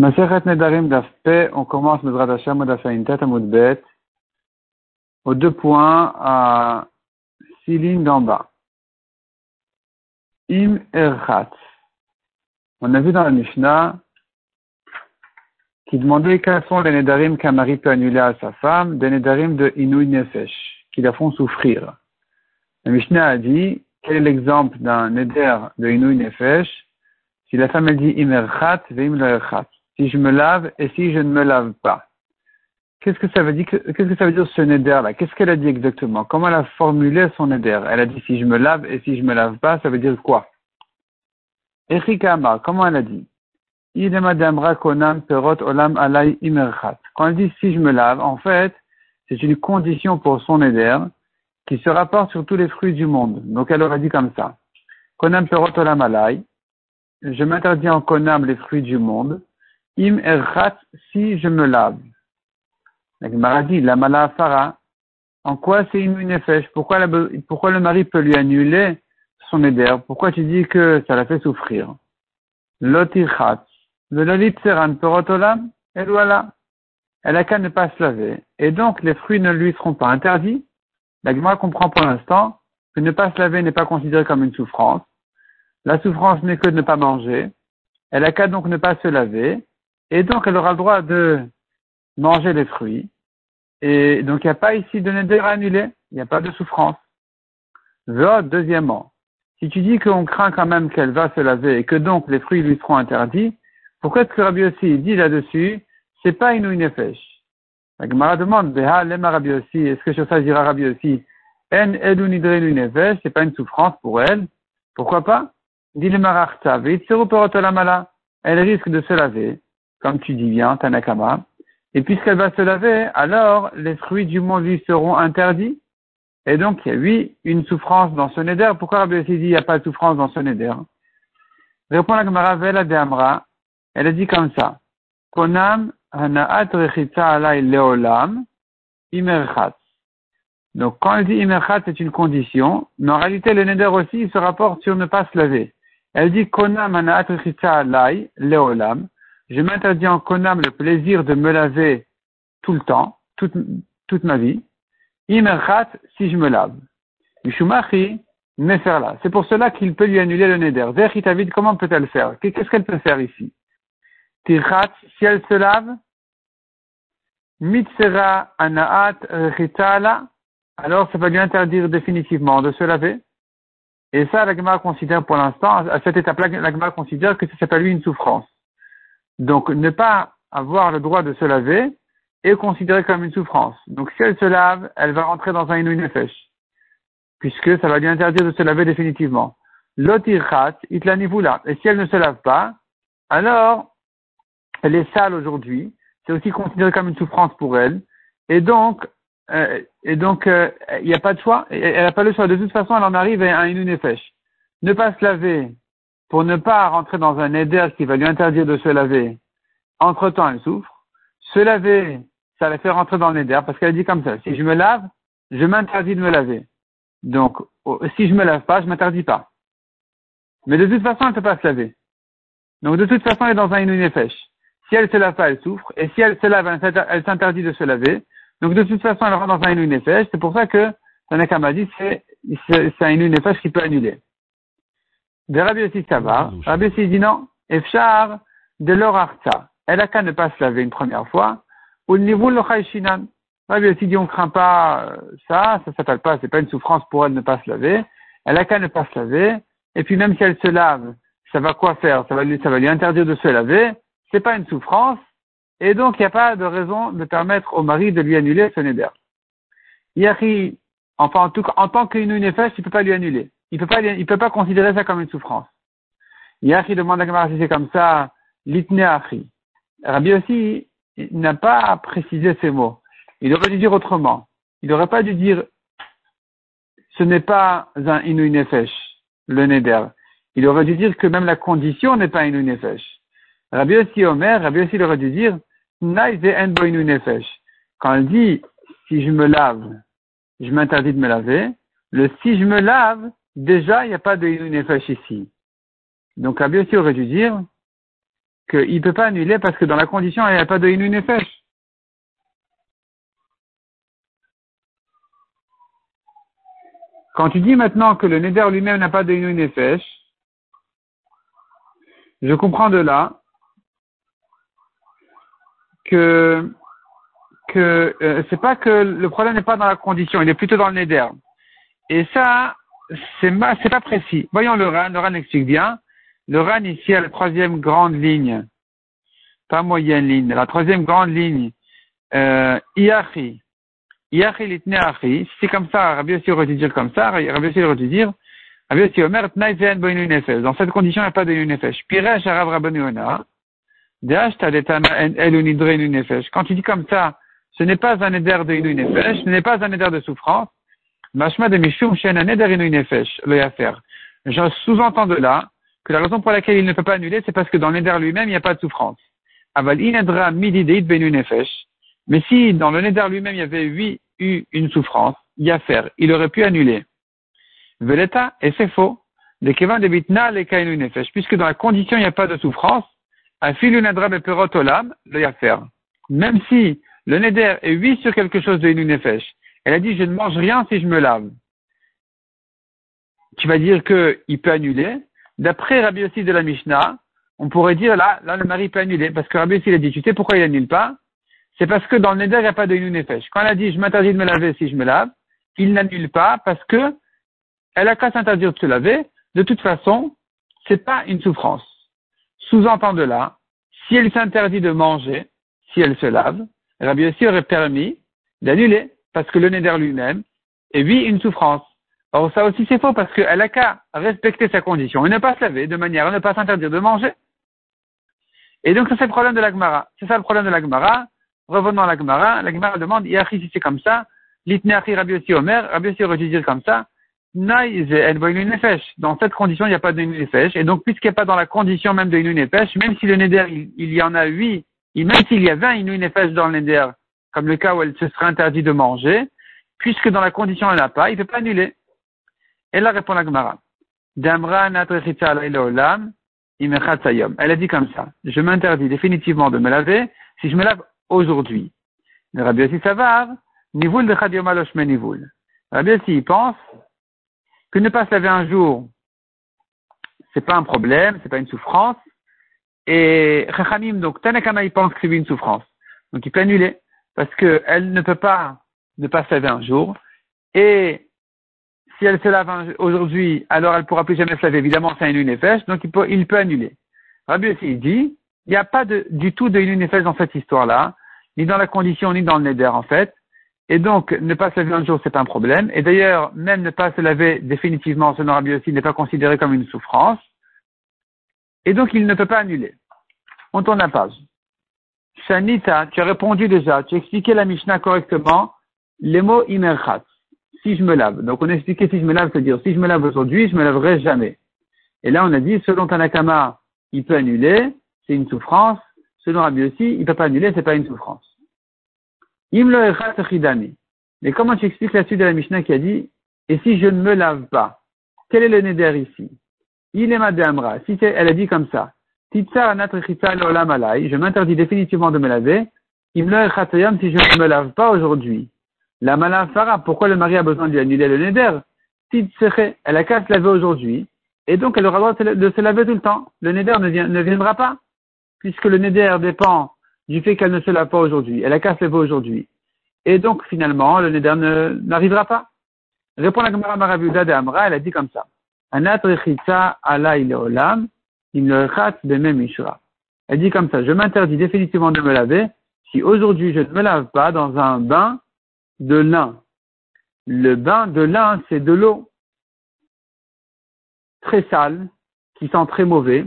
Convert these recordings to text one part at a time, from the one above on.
Maseret Nedarim d'Afpe, on commence Mezrat Hashem Tête à Bet, aux deux points à six lignes d'en bas. Im Erchat. On a vu dans la Mishnah qui demandait quels sont les Nedarim qu'un mari peut annuler à sa femme, des Nedarim de Inouï Nefesh, qui la font souffrir. La Mishnah a dit, quel est l'exemple d'un Neder de Inouï Nefesh si la femme elle dit Im Erchat, Veim Erchat si je me lave et si je ne me lave pas. Qu'est-ce que ça veut dire, que ce neder là? Qu'est-ce qu'elle a dit exactement? Comment elle a formulé son neder? Elle a dit si je me lave et si je me lave pas, ça veut dire quoi? Erika comment elle a dit? perot olam Quand elle dit si je me lave, en fait, c'est une condition pour son neder qui se rapporte sur tous les fruits du monde. Donc elle aurait dit comme ça. Konam perot olam alay. Je m'interdis en konam les fruits du monde. Im erchat, si je me lave. La Gemara dit, la malafara, en quoi c'est une nefesh? Pourquoi, pourquoi le mari peut lui annuler son éder? Pourquoi tu dis que ça la fait souffrir? Lotirchat, le lolit seran perotolam, et voilà. Elle a qu'à ne pas se laver. Et donc, les fruits ne lui seront pas interdits. La Gemara comprend pour l'instant que ne pas se laver n'est pas considéré comme une souffrance. La souffrance n'est que de ne pas manger. Elle a qu'à donc ne pas se laver. Et donc, elle aura le droit de manger les fruits. Et donc, il n'y a pas ici de neder annulé. Il n'y a pas de souffrance. deuxièmement, si tu dis qu'on craint quand même qu'elle va se laver et que donc les fruits lui seront interdits, pourquoi est-ce que Rabbi aussi dit là-dessus, c'est pas une nefesh? La Gemara demande, est-ce que sur ça dira Rabbi aussi, en c'est pas une souffrance pour elle? Pourquoi pas? Dit le elle risque de se laver comme tu dis bien, Tanakama. Et puisqu'elle va se laver, alors les fruits du monde lui seront interdits. Et donc, il y a, oui, une souffrance dans ce neder. Pourquoi Rabbi dit il n'y a pas de souffrance dans ce neder Répond la Gemara Vela de Amra. Elle a dit comme ça. Konam hanaat rechitza alay leolam imerchat. Donc, quand elle dit imerchat, c'est une condition. Mais en réalité, le neder aussi, il se rapporte sur ne pas se laver. Elle dit konam hanaat rechitza alay leolam je m'interdis en konam le plaisir de me laver tout le temps, toute, toute ma vie. Imerchat, si je me lave. Mishumachi, là. C'est pour cela qu'il peut lui annuler le neder. David, comment peut-elle faire? Qu'est-ce qu'elle peut faire ici? Tirchat, si elle se lave, mitzera anaat ritala, alors ça va lui interdire définitivement de se laver. Et ça, la Gemara considère pour l'instant, à cette étape-là, la Gemara considère que ça s'appelle lui une souffrance. Donc, ne pas avoir le droit de se laver est considéré comme une souffrance. Donc, si elle se lave, elle va rentrer dans un inouï nefesh, puisque ça va lui interdire de se laver définitivement. L'otirchat, itlanivula. Et si elle ne se lave pas, alors, elle est sale aujourd'hui. C'est aussi considéré comme une souffrance pour elle. Et donc, euh, et donc, euh, il n'y a pas de choix. Elle n'a pas le choix. De toute façon, elle en arrive à un inouï nefesh. Ne pas se laver pour ne pas rentrer dans un éder qui va lui interdire de se laver, entre-temps, elle souffre. Se laver, ça la fait rentrer dans le parce qu'elle dit comme ça, si je me lave, je m'interdis de me laver. Donc, si je me lave pas, je m'interdis pas. Mais de toute façon, elle ne peut pas se laver. Donc, de toute façon, elle est dans un inunefesh. Si elle se lave pas, elle souffre. Et si elle se lave, elle s'interdit de se laver. Donc, de toute façon, elle rentre dans un inunefesh. C'est pour ça que Tanaka dit, c'est, c'est un inunefesh qui peut annuler. De Rabbi Yossi Savar, Rabbi Yossi dit non, Efchar de l'orarta. Elle a qu'à ne pas se laver une première fois, ou le niveau shinan. Rabbi Yossi dit on craint pas euh, ça, ça s'appelle pas, c'est pas une souffrance pour elle de ne pas se laver. Elle a qu'à ne pas se laver, et puis même si elle se lave, ça va quoi faire? Ça va lui, ça va lui interdire de se laver. C'est pas une souffrance, et donc il n'y a pas de raison de permettre au mari de lui annuler ce neder. Yari, enfin en tout cas, en tant qu'une nefesh, il peut pas lui annuler il peut pas, il peut pas considérer ça comme une souffrance. Yachi demande à Gemara si c'est comme ça, l'itne. Rabbi aussi n'a pas précisé ces mots. Il aurait dû dire autrement. Il n'aurait pas dû dire ce n'est pas un inu nefesh, le neder. Il aurait dû dire que même la condition n'est pas inu nefesh. Rabbi aussi Omer, Rabbi aussi il aurait dû dire inu nefesh. Quand il dit si je me lave, je m'interdis de me laver, le si je me lave, déjà, il n'y a pas de Nefesh ici. Donc, Rabbi aussi aurait dû dire qu'il ne peut pas annuler parce que dans la condition, il n'y a pas de Nefesh. Quand tu dis maintenant que le Neder lui-même n'a pas de Nefesh, je comprends de là que que euh, c'est pas que le problème n'est pas dans la condition, il est plutôt dans le Neder. Et ça, c'est pas précis. Voyons le RAN, le RAN explique bien. Le RAN ici à la troisième grande ligne, pas moyenne ligne, la troisième grande ligne, euh, Iachi. Iachi litne achi. C'est comme ça, Rabbi aussi aurait dû dire comme ça, Rabbi aussi aurait dû dire, Rabbi aussi Omer, tnaï boinu nefesh. Dans cette condition, il n'y a pas de nefesh. Piresh arav rabbanu ona. Quand tu dis comme ça, ce n'est pas un éder de nefesh, ce n'est pas un éder de souffrance. Mashma de mishum nefesh, le yafer. Je sous-entends de là que la raison pour laquelle il ne peut pas annuler, c'est parce que dans l'éder lui-même, il n'y a pas de souffrance. Aval inedra midi deit benu nefesh. Mais si dans le Neder lui-même il y avait eu, une souffrance, yafer, il aurait pu annuler. Veleta, et c'est faux. Kevin de Bitna. Puisque dans la condition il n'y a pas de souffrance, un fil unadra beperot olam, le yafer. Même si le Neder est oui sur quelque chose de inu nefesh, elle a dit je ne mange rien si je me lave. Tu vas dire qu'il peut annuler. D'après Rabbi aussi de la Mishnah, on pourrait dire là, là le mari peut annuler parce que Rabbi aussi a dit tu sais pourquoi il annule pas? C'est parce que dans le Neder il n'y a pas de nefesh. Quand elle a dit je m'interdis de me laver si je me lave, il n'annule pas parce que elle a qu'à s'interdire de se laver. De toute façon, c'est pas une souffrance. Sous-entend de là, si elle s'interdit de manger, si elle se lave, Rabbi aussi aurait permis d'annuler, parce que le Neder lui-même est oui une souffrance. Or ça aussi c'est faux, parce qu'elle a qu'à respecter sa condition et ne pas se laver, de manière à ne pas s'interdire de manger. Et donc ça c'est le problème de l'Agmara. C'est ça le problème de l'Agmara. Revenons à l'Agmara. L'Agmara demande, Yachi si c'est comme ça, l'Itneachi Rabbi aussi Omer, Rabbi aussi aurait dire comme ça, dans cette condition, il n'y a pas de nefesh. Et donc, puisqu'il n'y a pas dans la condition même de nefesh, même si le neder, il, y en a huit, même s'il y a vingt nefesh dans le neder, comme le cas où elle se serait interdit de manger, puisque dans la condition elle n'a pas, il ne peut pas annuler. Et là répond la Gemara. Elle a dit comme ça. Je m'interdis définitivement de me laver si je me lave aujourd'hui. Rabbi aussi Savar, nivoul de chadioma loshme nivoul. Rabbi il pense que ne pas se laver un jour, c'est pas un problème, c'est pas une souffrance. Et Chachamim, donc Tanakama, il pense que c'est une souffrance. Donc il peut annuler, parce qu'elle ne peut pas ne pas se laver un jour. Et si elle se lave aujourd'hui, alors elle pourra plus jamais se laver. Évidemment, c'est une nefesh, donc il peut, il peut annuler. Rabbi aussi, dit, il n'y a pas de, du tout de une nefesh dans cette histoire-là, ni dans la condition, ni dans le neder, en fait. Et donc, ne pas se laver un jour, c'est un problème. Et d'ailleurs, même ne pas se laver définitivement, selon Rabbi aussi, n'est pas considéré comme une souffrance. Et donc, il ne peut pas annuler. On tourne la page. Shanita, tu as répondu déjà, tu as expliqué la Mishnah correctement, les mots imerchat. Si je me lave. Donc, on a expliqué si je me lave, c'est-à-dire si je me lave aujourd'hui, je me laverai jamais. Et là, on a dit, selon Tanakama, il peut annuler, c'est une souffrance. Selon Rabbi aussi, il ne peut pas annuler, c'est pas une souffrance. Mais comment tu expliques la suite de la Mishnah qui a dit, et si je ne me lave pas, quel est le neder ici? Il est Amra. Si elle a dit comme ça, je m'interdis définitivement de me laver, si je ne me lave pas aujourd'hui. La malafara, pourquoi le mari a besoin de lui annuler le neder? Elle a qu'à se laver aujourd'hui, et donc elle aura le droit de se laver tout le temps. Le neder ne, viendra pas, puisque le neder dépend du fait qu'elle ne se lave pas aujourd'hui. Elle a qu'à se laver aujourd'hui. Et donc, finalement, le Neder n'arrivera pas. Répond la Gemara Maraviuda de Amra, elle a dit comme ça. Anat ala olam, Elle dit comme ça, je m'interdis définitivement de me laver si aujourd'hui je ne me lave pas dans un bain de lin. Le bain de lin, c'est de l'eau très sale, qui sent très mauvais.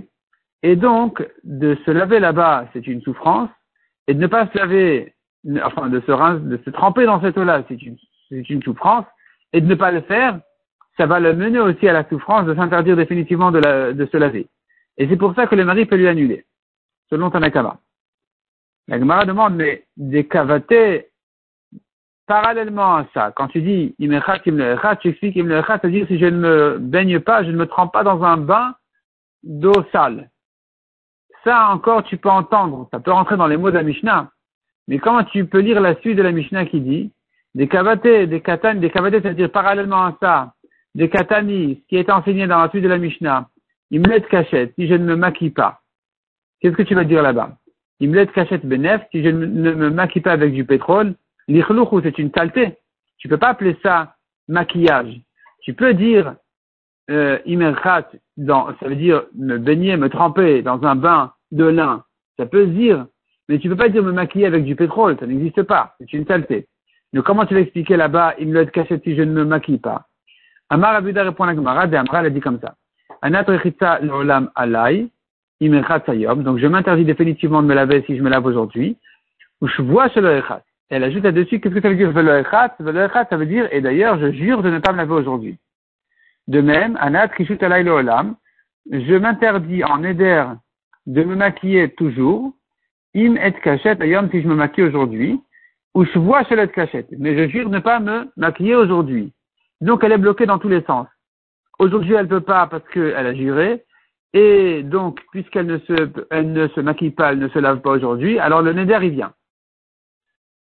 Et donc, de se laver là-bas, c'est une souffrance et de ne pas se laver, enfin de se, de se tremper dans cette eau-là, c'est une, souffrance, et de ne pas le faire, ça va le mener aussi à la souffrance de s'interdire définitivement de, de se laver. Et c'est pour ça que le mari peut lui annuler, selon Tanakama. La Gemara demande, mais des cavatés, parallèlement à ça, quand tu dis imechat, imlechat, tu expliques imlechat, c'est-à-dire si je ne me baigne pas, je ne me trempe pas dans un bain d'eau sale. Ça encore, tu peux entendre, ça peut rentrer dans les mots de la Mishnah. Mais comment tu peux lire la suite de la Mishnah qui dit des kavatés, des katanis, des kavatés, c'est-à-dire parallèlement à ça, des katanis, ce qui est enseigné dans la suite de la Mishnah, imlet cachette, si je ne me maquille pas. Qu'est-ce que tu vas dire là-bas? Imlet cachette benef, si je ne me maquille pas avec du pétrole, l'ichlouchou, c'est une saleté. Tu peux pas appeler ça maquillage. Tu peux dire euh, dans, ça veut dire me baigner, me tremper dans un bain de lin. Ça peut se dire, mais tu peux pas dire me maquiller avec du pétrole, ça n'existe pas. C'est une saleté. Donc comment tu vas expliquer là-bas, il me l'a caché si je ne me maquille pas? Amar Abuda répond à Gemara, et Amra elle a dit comme ça. L'olam alay, donc je m'interdis définitivement de me laver si je me lave aujourd'hui. Ou je vois chez le Elle ajoute là-dessus, qu'est-ce que ça veut dire le ça veut dire, et d'ailleurs, je jure de ne pas me laver aujourd'hui. De même, Anat Kishut alay l'olam, je m'interdis en éder de me maquiller toujours, im et cachette, ayom si je me maquille aujourd'hui, ou je vois chez cachette, mais je jure ne pas me maquiller aujourd'hui. Donc elle est bloquée dans tous les sens. Aujourd'hui elle ne peut pas parce qu'elle a juré, et donc puisqu'elle ne se, ne se maquille pas, elle ne se lave pas aujourd'hui, alors le neder il vient.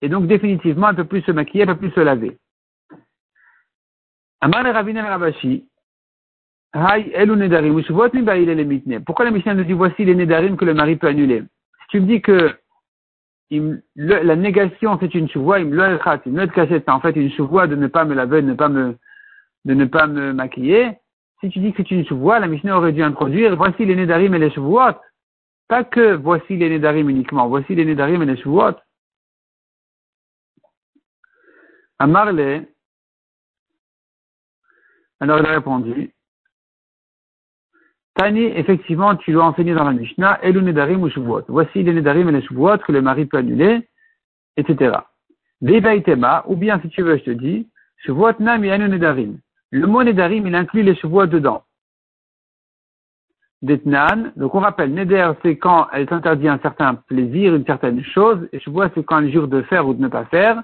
Et donc définitivement elle ne peut plus se maquiller, elle ne peut plus se laver. Amar Ravina Rabashi, Hay elu nedarim, Pourquoi la Mishnah nous dit voici les nedarim que le mari peut annuler? Si tu me dis que la négation, c'est une chouvoie, il me une c'est en fait une chouvoie de ne pas me laver, de ne pas me, de ne pas me maquiller. Si tu dis que c'est une chouvoie, la Mishnah aurait dû introduire, voici les nédarim et les chouvoites. Pas que voici les nédarim uniquement, voici les nédarim et les chouvoites. Amarle, alors il a répondu, Tani, effectivement, tu dois enseigner dans la Mishnah, Elu Nedarim ou Shavuot. Voici les Nedarim et les Shavuot que le mari peut annuler, etc. Ou bien si tu veux, je te dis, Shavuot Nam Nedarim. Le mot Nedarim, il inclut les Shavuot dedans. Detnan, donc on rappelle, Neder, c'est quand elle s'interdit un certain plaisir, une certaine chose, et Shavuot, c'est quand elle jure de faire ou de ne pas faire.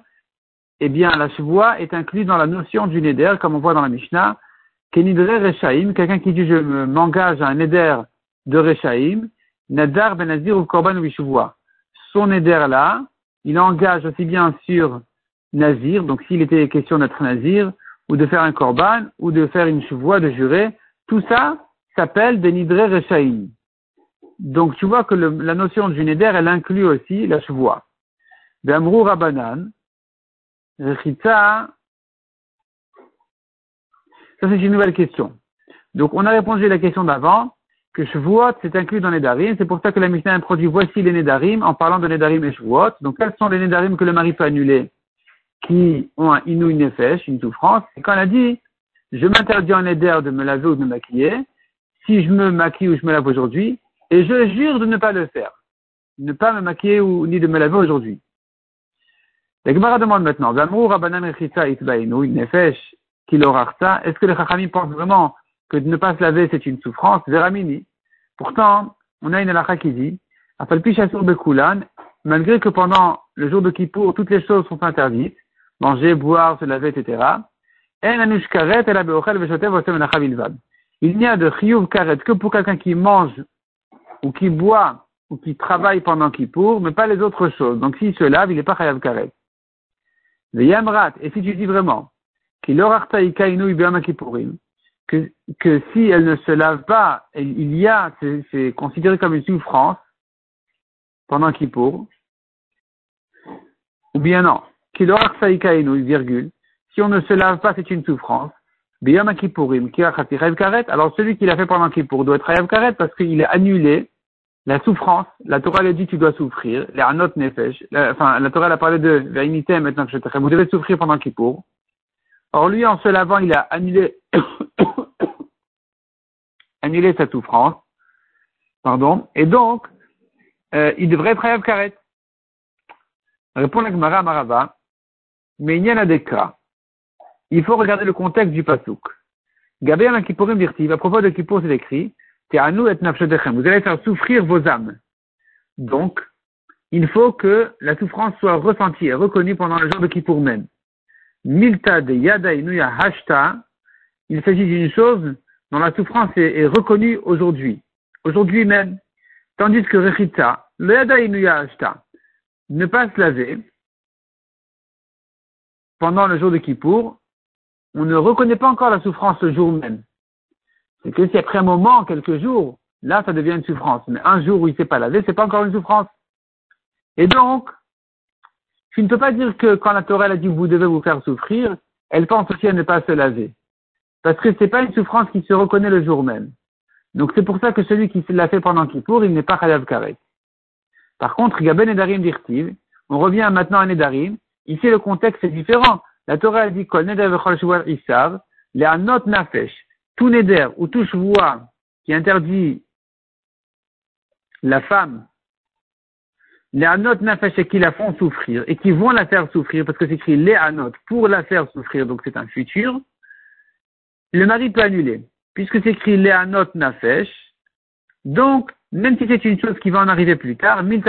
Eh bien, la Shavuot est inclue dans la notion du Neder, comme on voit dans la Mishnah, Kenidre Rechaim, quelqu'un qui dit je m'engage à un éder de Rechaim, Nadar Benazir ou Korban ou Son éder là, il engage aussi bien sur Nazir, donc s'il était question d'être Nazir, ou de faire un Korban, ou de faire une chevoie, de jurer, tout ça s'appelle Benidre Rechaim. Donc tu vois que la notion du Neder, elle inclut aussi la chevoie. Be'amrou Rabanan, Rechitza ça, c'est une nouvelle question. Donc, on a répondu à la question d'avant, que Shavuot, c'est inclus dans les Darim. C'est pour ça que la Mishnah introduit voici les Nedarim en parlant de Nedarim et Shavuot. Donc, quels sont les Nedarim que le mari peut annuler? Qui ont un inou, une nefesh, une souffrance? Et quand elle a dit, je m'interdis en Neder de me laver ou de me maquiller, si je me maquille ou je me lave aujourd'hui, et je jure de ne pas le faire. Ne pas me maquiller ou ni de me laver aujourd'hui. La Gemara demande maintenant, est-ce que les Chachamim pensent vraiment que de ne pas se laver c'est une souffrance? Veramini. Pourtant, on a une halakha qui dit, malgré que pendant le jour de Kippour, toutes les choses sont interdites, manger, boire, se laver, etc. Il n'y a de chiyuv karet que pour quelqu'un qui mange ou qui boit ou qui travaille pendant Kippour, mais pas les autres choses. Donc s'il se lave, il n'est pas chayav karet. yamrat, et si tu dis vraiment, que, que si elle ne se lave pas, il y a, c'est considéré comme une souffrance pendant Kippour, ou bien non, virgule, si on ne se lave pas, c'est une souffrance, alors celui qui l'a fait pendant Kippour doit être Hayav Karet parce qu'il a annulé la souffrance. La Torah lui dit tu dois souffrir, la Torah a parlé de Vainité maintenant que je te vous devez souffrir pendant Kippour. Or, lui, en se lavant, il a annulé, annulé sa souffrance. Pardon. Et donc, euh, il devrait être Hayav Karet. Répond la Gemara Marava. Mais il y en a des cas. Il faut regarder le contexte du pasouk. Gabé Kippourim dirtiv. À propos de Kippour, c'est écrit. nous et Vous allez faire souffrir vos âmes. Donc, il faut que la souffrance soit ressentie et reconnue pendant le jour de Kippour même. Milta de Yada Inuya Hashta, il s'agit d'une chose dont la souffrance est, reconnue aujourd'hui, aujourd'hui même. Tandis que Rechita, le Ashta, ne pas se laver pendant le jour de Kippour, on ne reconnaît pas encore la souffrance le jour même. C'est que si après un moment, quelques jours, là, ça devient une souffrance. Mais un jour où il ne s'est pas lavé, c'est pas encore une souffrance. Et donc, tu ne peux pas dire que quand la Torah a dit vous devez vous faire souffrir, elle pense aussi à ne pas se laver. Parce que c'est pas une souffrance qui se reconnaît le jour même. Donc c'est pour ça que celui qui l'a fait pendant Kippour, il n'est pas Khalav Karet. Par contre, Gaben Nedarim Dirtiv, on revient maintenant à Nedarim. Ici, le contexte est différent. La Torah a dit Kol Neder Isav, les Anot Nafesh, tout Neder ou tout Shvoua qui interdit la femme, les Anot Nafesh et qui la font souffrir et qui vont la faire souffrir parce que c'est écrit les Anot pour la faire souffrir, donc c'est un futur, le mari peut annuler. Puisque c'est écrit les Anot Nafesh, donc même si c'est une chose qui va en arriver plus tard, une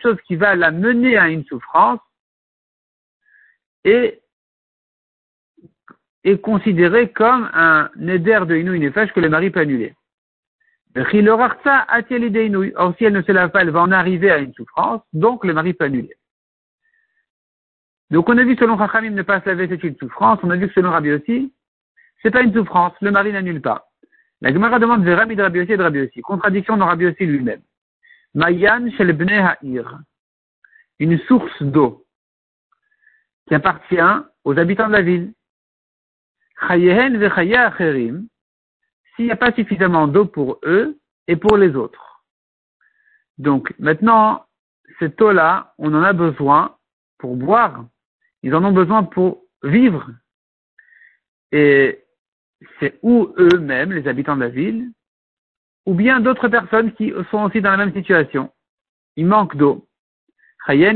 chose qui va la mener à une souffrance, est, est considérée comme un neder de inouï que le mari peut annuler. Or, si elle ne se lave pas, elle va en arriver à une souffrance, donc le mari peut annuler. Donc, on a vu selon Chachamim ne pas se laver, c'est une souffrance. On a vu que selon Rabbi aussi, c'est pas une souffrance. Le mari n'annule pas. La Gemara demande vers Rabbi de Rabbi et de Rabbi aussi. Contradiction dans Rabbi aussi lui-même. Mayan shel bnei ha'ir. Une source d'eau qui appartient aux habitants de la ville. Chayehen acherim. S'il n'y a pas suffisamment d'eau pour eux et pour les autres. Donc, maintenant, cette eau-là, on en a besoin pour boire. Ils en ont besoin pour vivre. C'est ou eux-mêmes, les habitants de la ville, ou bien d'autres personnes qui sont aussi dans la même situation. Il manque d'eau.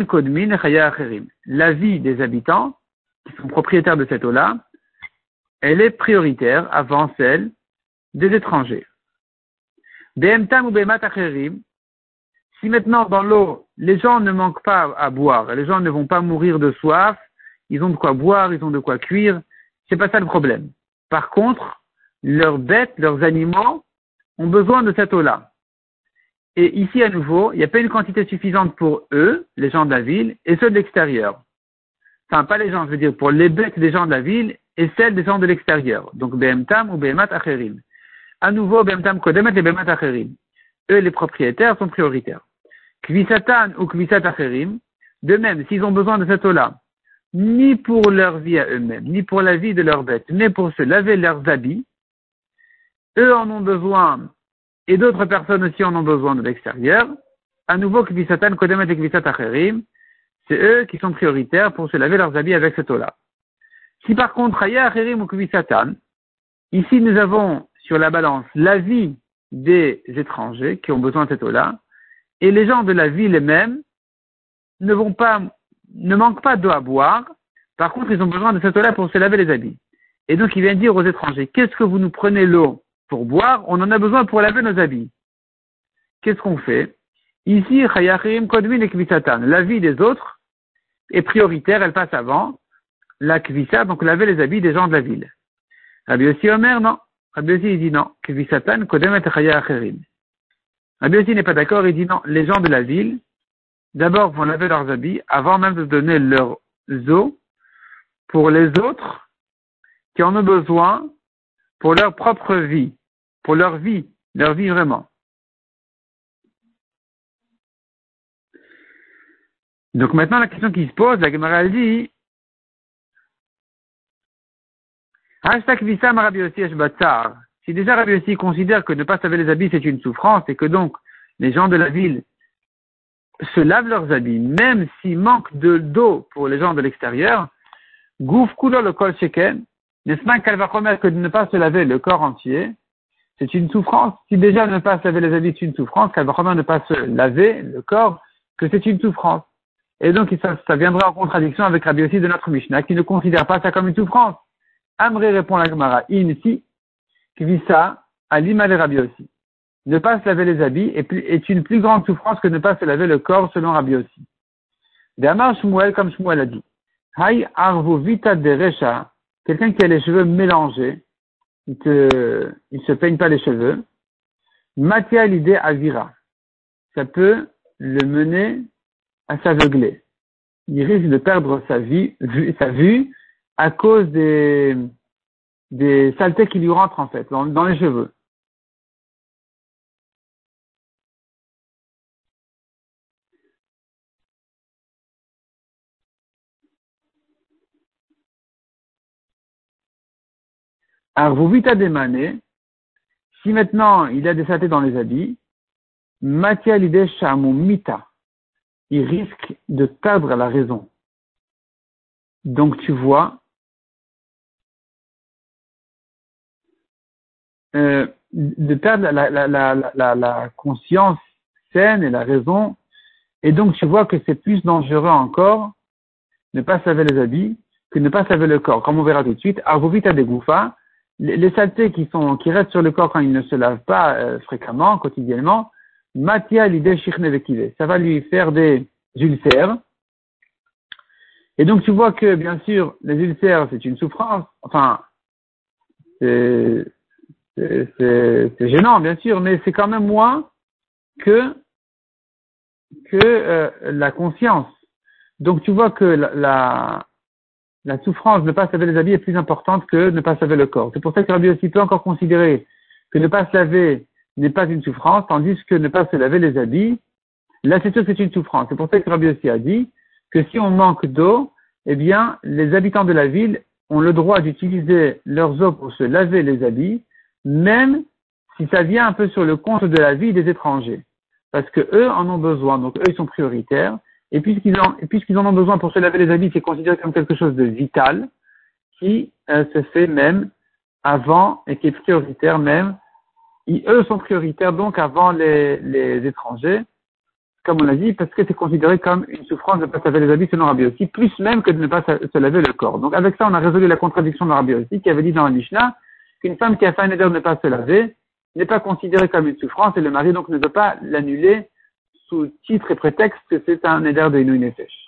Kodmin, La vie des habitants, qui sont propriétaires de cette eau-là, elle est prioritaire avant celle des étrangers. Ou si maintenant dans l'eau, les gens ne manquent pas à boire, les gens ne vont pas mourir de soif, ils ont de quoi boire, ils ont de quoi cuire, c'est pas ça le problème. Par contre, leurs bêtes, leurs animaux ont besoin de cette eau-là. Et ici, à nouveau, il n'y a pas une quantité suffisante pour eux, les gens de la ville, et ceux de l'extérieur. Enfin, pas les gens, je veux dire, pour les bêtes des gens de la ville et celles des gens de l'extérieur. Donc, Behemtam ou Behemat Acherim. À nouveau, Behemtam Kodemet et Behemat Acherim. Eux, les propriétaires, sont prioritaires. Kvisatan ou Kvisat Acherim. De même, s'ils ont besoin de cette eau-là, ni pour leur vie à eux-mêmes, ni pour la vie de leurs bêtes, mais pour se laver leurs habits. Eux en ont besoin, et d'autres personnes aussi en ont besoin de l'extérieur. À nouveau, Kvisatan, Kodemet et Kvisat Acherim, c'est eux qui sont prioritaires pour se laver leurs habits avec cette eau-là. Si par contre, Aya Acherim ou Kvisatan, ici nous avons sur la balance la vie des étrangers qui ont besoin de cette eau-là, et les gens de la ville eux-mêmes ne vont pas ne manquent pas d'eau à boire. Par contre, ils ont besoin de cette eau-là pour se laver les habits. Et donc, il vient dire aux étrangers, qu'est-ce que vous nous prenez l'eau pour boire? On en a besoin pour laver nos habits. Qu'est-ce qu'on fait? Ici, Kodmin et La vie des autres est prioritaire, elle passe avant. La Kvisa, donc laver les habits des gens de la ville. Rabbi aussi Omer, non. Rabbi aussi, il dit non. Kvisatan, Kodem et Rabbi aussi n'est pas d'accord, il dit non. Les gens de la ville, d'abord vont laver leurs habits avant même de donner leurs eaux pour les autres qui en ont besoin pour leur propre vie, pour leur vie, leur vie vraiment. Donc maintenant la question qui se pose, la Gemara dit si déjà Rabbi aussi considère que ne pas laver les habits c'est une souffrance et que donc les gens de la ville se lavent leurs habits, même s'il manque de d'eau pour les gens de l'extérieur, gouf couleur le col sheken, n'est-ce pas qu'elle va remettre que de ne pas se laver le corps entier, c'est une souffrance. Si déjà ne pas se laver les habits c'est une souffrance, qu'elle va remettre ne pas se laver le corps, que c'est une souffrance. Et donc ça, ça viendrait en contradiction avec Rabbi aussi de notre Mishnah, qui ne considère pas ça comme une souffrance. Amré répond la Gemara, in si, ça, à l'imale Rabbi aussi ne pas se laver les habits est, une plus grande souffrance que ne pas se laver le corps selon Rabbi aussi. D'Amar Shmuel, comme Shmuel a dit, Hay arvo vita de quelqu'un qui a les cheveux mélangés, il, il se peigne pas les cheveux, Matia l'idée avira. Ça peut le mener à s'aveugler. Il risque de perdre sa vie, sa vue à cause des, des saletés qui lui rentrent en fait dans les cheveux. À démaner, si maintenant il a des saletés dans les habits, Matia l'idée mita, il risque de perdre la raison. Donc tu vois, euh, de perdre la, la, la, la, conscience saine et la raison, et donc tu vois que c'est plus dangereux encore ne pas savoir les habits que ne pas savoir le corps, comme on verra tout de suite. Arvovita de Goufa, les, saletés qui sont qui restent sur le corps quand il ne se lave pas euh, fréquemment, quotidiennement, matia ça va lui faire des ulcères. Et donc tu vois que bien sûr les ulcères c'est une souffrance, enfin c'est gênant bien sûr, mais c'est quand même moins que que euh, la conscience. Donc tu vois que la, la souffrance de ne pas se laver les habits est plus importante que ne pas se laver le corps. C'est pour ça que Rabbi aussi peut encore considérer que ne pas se laver n'est pas une souffrance, tandis que ne pas se laver les habits, là c'est sûr que c'est une souffrance. C'est pour ça que Rabbi aussi a dit que si on manque d'eau, eh bien, les habitants de la ville ont le droit d'utiliser leurs eaux pour se laver les habits, même si ça vient un peu sur le compte de la vie des étrangers. Parce que eux en ont besoin, donc eux ils sont prioritaires. Et puisqu'ils en, puisqu'ils en ont besoin pour se laver les habits, c'est considéré comme quelque chose de vital qui euh, se fait même avant et qui est prioritaire même. eux sont prioritaires donc avant les, les étrangers, comme on l'a dit, parce que c'est considéré comme une souffrance de ne pas se laver les habits selon Rabbi aussi, plus même que de ne pas se laver le corps. Donc avec ça, on a résolu la contradiction de Rabbi aussi, qui avait dit dans la Mishnah qu'une femme qui a fait un éder de ne pas se laver n'est pas considérée comme une souffrance et le mari donc ne veut pas l'annuler sous titre et prétexte que c'est un éder de Inouï Nefesh.